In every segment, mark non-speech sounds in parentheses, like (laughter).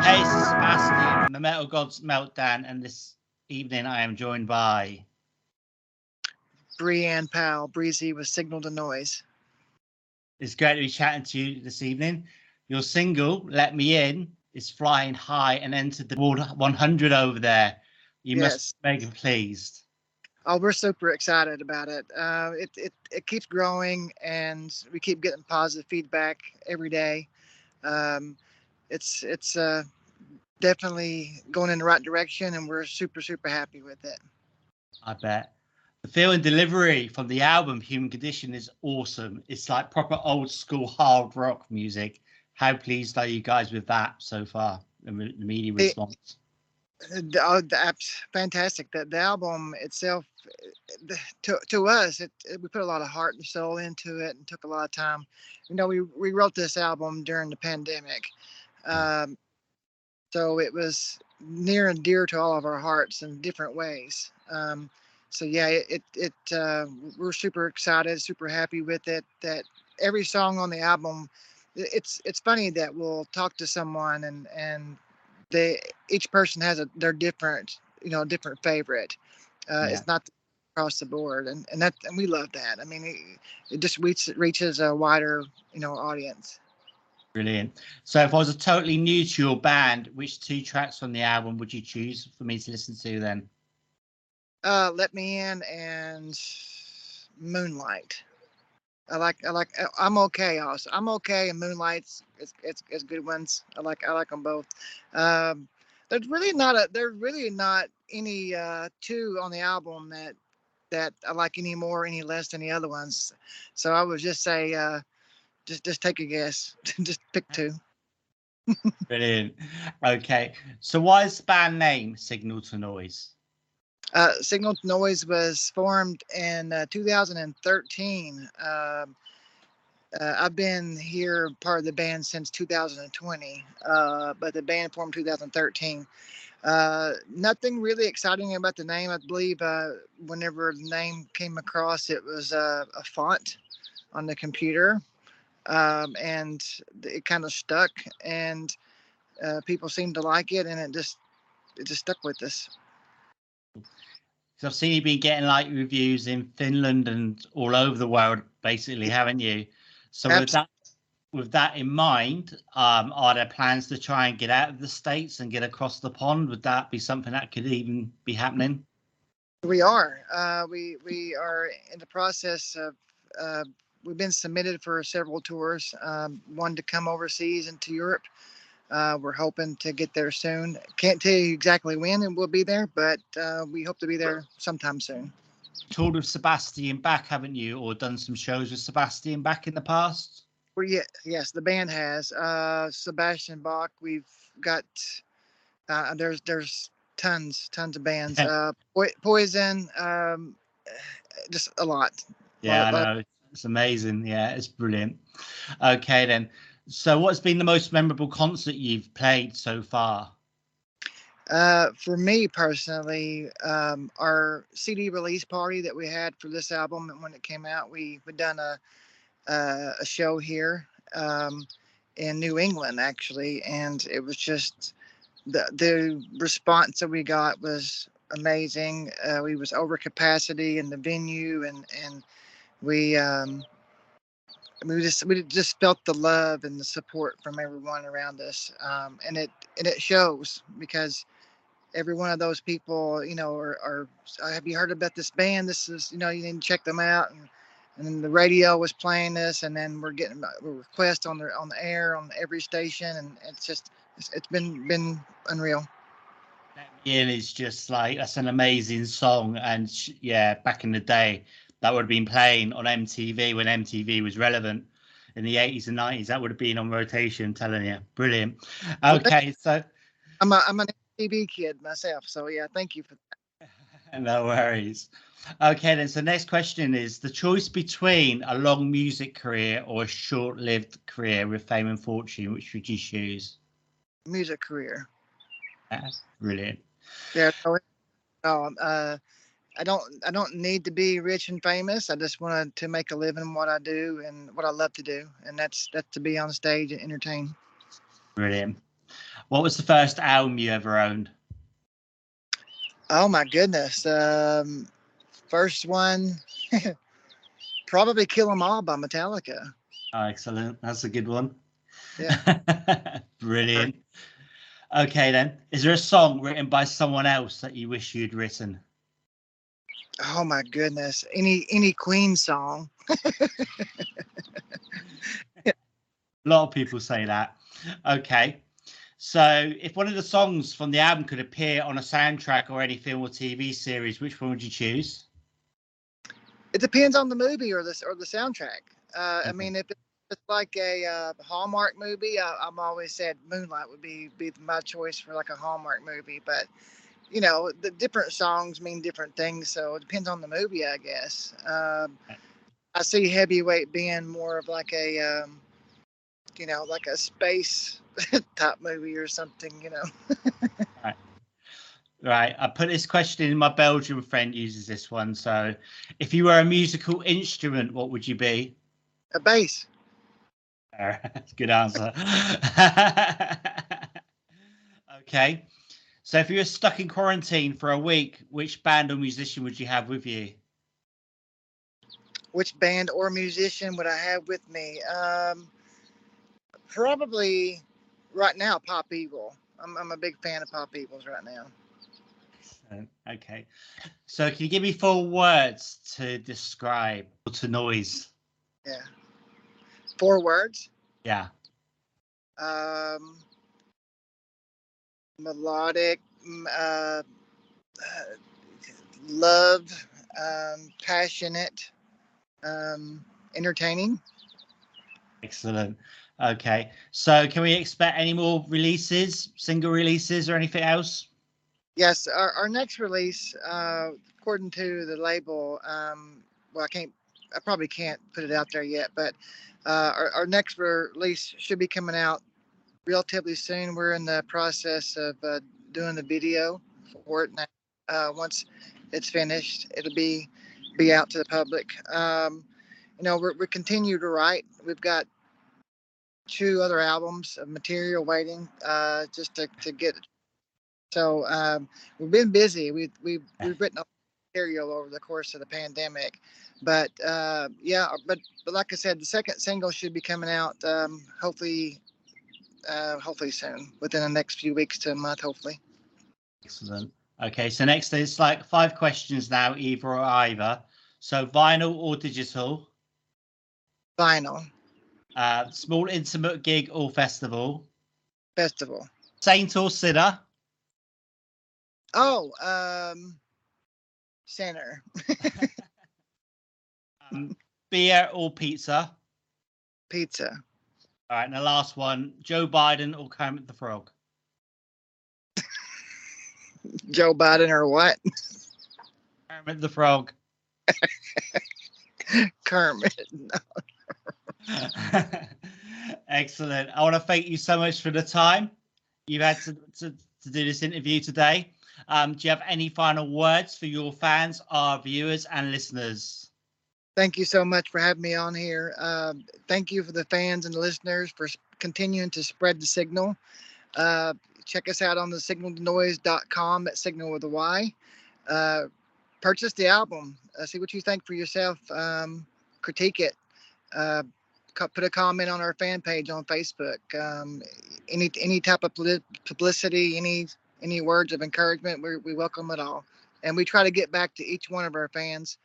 Hey, this is Sebastian from the Metal Gods Meltdown, and this evening I am joined by. Breanne Powell, Breezy with Sygnal To Noise. It's great to be chatting to you this evening. Your single, Let Me In, is flying high and entered the World 100 over there. You Yes. must be mega pleased. Oh, we're super excited about it. Uh, it, it it keeps growing, and we keep getting positive feedback every day. Um, it's it's uh, definitely going in the right direction, and we're super super happy with it. I bet. The feel and delivery from the album Human Condition is awesome. It's like proper old school hard rock music. How pleased are you guys with that so far? The, the media response. The, oh, the app's fantastic. The, the album itself, the, to to us, it, it we put a lot of heart and soul into it, and took a lot of time. You know, we we wrote this album during the pandemic, um, so it was near and dear to all of our hearts in different ways. Um, so yeah, it it, uh, we're super excited, super happy with it. That every song on the album, it's it's funny that we'll talk to someone and and they each person has a their different you know different favorite uh, Yeah. it's not across the board and and that and we love that i mean it, it just reach, reaches a wider you know audience Brilliant. So, if I was a totally new to your band, which two tracks from the album would you choose for me to listen to then? uh let me in and moonlight. I like i like uh, i'm okay also. I'm okay and moonlight's it's it's, it's good ones. I like i like them both. Um there's really not a there's really not any uh two on the album that that i like any more any less than the other ones. So i would just say uh just just take a guess (laughs) just pick two (laughs) Brilliant. Okay. So, why is the band name Sygnal To Noise? Uh, Sygnal To Noise was formed in uh, 2013. Um, uh, I've been here part of the band since 2020, uh, but the band formed 2013. Uh, nothing really exciting about the name. I believe uh, whenever the name came across, it was uh, a font on the computer, um, and it kind of stuck, and uh, people seemed to like it, and it just it just stuck with us. So I've seen you've been getting like reviews in Finland and all over the world, basically, haven't you? So with that, with that in mind, um, are there plans to try and get out of the states and get across the pond? Would that be something that could even be happening? We are. Uh, we we are in the process of. Uh, we've been submitted for several tours. Um, one to come overseas into Europe. Uh, we're hoping to get there soon. Can't tell you exactly when and we'll be there, but uh, we hope to be there sometime soon. Toured with Sebastian Bach, haven't you, or done some shows with Sebastian Bach in the past? Well, yeah, yes, the band has uh, Sebastian Bach. We've got uh, there's there's tons tons of bands. Uh, Poi- Poison, um, just a lot. Yeah, I know. It's amazing. Yeah, it's brilliant. Okay, then. So, what's been the most memorable concert you've played so far? Uh, for me personally, um, our CD release party that we had for this album and when it came out, we had done a uh, a show here um, in New England actually, and it was just the the response that we got was amazing. Uh, we was over capacity in the venue, and and we um, we just we just felt the love and the support from everyone around us, um, and it and it shows because every one of those people, you know, are, are "Uh, have you heard about this band? This is, you know, you to check them out. And, and then the radio was playing this, and then we're getting a request on the on the air on every station, and it's just it's, it's been been unreal. In is just like that's an amazing song, and yeah, back in the day, that would have been playing on MTV when MTV was relevant in the 80s and 90s. That would have been on rotation. Telling you, brilliant. Okay, so I'm a I'm an MTV kid myself, so yeah, thank you for that. (laughs) no worries. Okay, then. So next question is the choice between a long music career or a short-lived career with fame and fortune. Which would you choose? music career. Yeah, brilliant. Yeah, no, no, uh, I don't I don't need to be rich and famous. I just wanted to make a living in what I do and what I love to do, and that's that's to be on stage and entertain. Brilliant. What was the first album you ever owned? Oh my goodness. Um, first one, (laughs) probably Kill 'Em All by Metallica. Oh, excellent. That's a good one. Yeah. (laughs) Brilliant. Okay, then. Is there a song written by someone else that you wish you'd written? Oh my goodness. Any any Queen song. (laughs) A lot of people say that. Okay. So, if one of the songs from the album could appear on a soundtrack or any film or TV series, which one would you choose? It depends on the movie or the or the soundtrack. Uh, I mean, if it's like a uh, Hallmark movie, I, I'm always said Moonlight would be be my choice for like a Hallmark movie. But you know, the different songs mean different things, so it depends on the movie, I guess. Um, I see Heavyweight being more of like a, um, you know, like a space (laughs) type movie or something. You know, (laughs) Right. I put this question in. My Belgian friend uses this one. So, if you were a musical instrument, what would you be? a bass. (laughs) That's a good answer. okay. So, if you were stuck in quarantine for a week, which band or musician would you have with you? which band or musician would I have with me? Um, probably right now, Pop Evil. I'm, I'm a big fan of Pop Evils right now. Okay. So, can you give me four words to describe to noise? Yeah. Four words. Yeah. Um, melodic, mm, uh, uh, love, um, passionate, um, entertaining. Excellent. Okay. So, can we expect any more releases, single releases, or anything else? Yes, our, our next release, uh, according to the label, um, well, I can't, I probably can't put it out there yet, but uh, our, our next release should be coming out relatively soon. We're in the process of uh, doing the video for it now. Uh, once it's finished, it'll be be out to the public. Um, you know, we're, we continue to write. We've got two other albums of material waiting uh, just to, to get so um, we've been busy. We've we've we've written a material over the course of the pandemic, but uh, yeah, but but like I said, the second single should be coming out um, hopefully uh, hopefully soon, within the next few weeks to a month, hopefully. Excellent. Okay. So, next is like five questions now, either or either. So, vinyl or digital, Vinyl uh, small intimate gig or festival, festival. saint or sinner, Oh, um, center (laughs) um, beer or pizza. pizza. All right. And the last one Joe Biden or Kermit the Frog. Joe Biden or what? Kermit the Frog. (laughs) Kermit. (laughs) Excellent. I want to thank you so much for the time you've had to, to, to do this interview today. Um, do you have any final words for your fans, our viewers, and listeners? Thank you so much for having me on here. Um, thank you for the fans and the listeners for continuing to spread the signal. Uh, check us out on the sygnaltonoise.com, that signal with a Y. Uh, purchase the album. Uh, see what you think for yourself. Um, critique it. Uh, put a comment on our fan page on Facebook. Um, any any type of publicity, any any words of encouragement, we, we welcome it all. And we try to get back to each one of our fans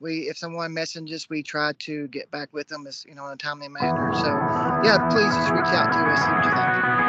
we if someone messages we try to get back with them as you know in a timely manner. So yeah please just reach out to us you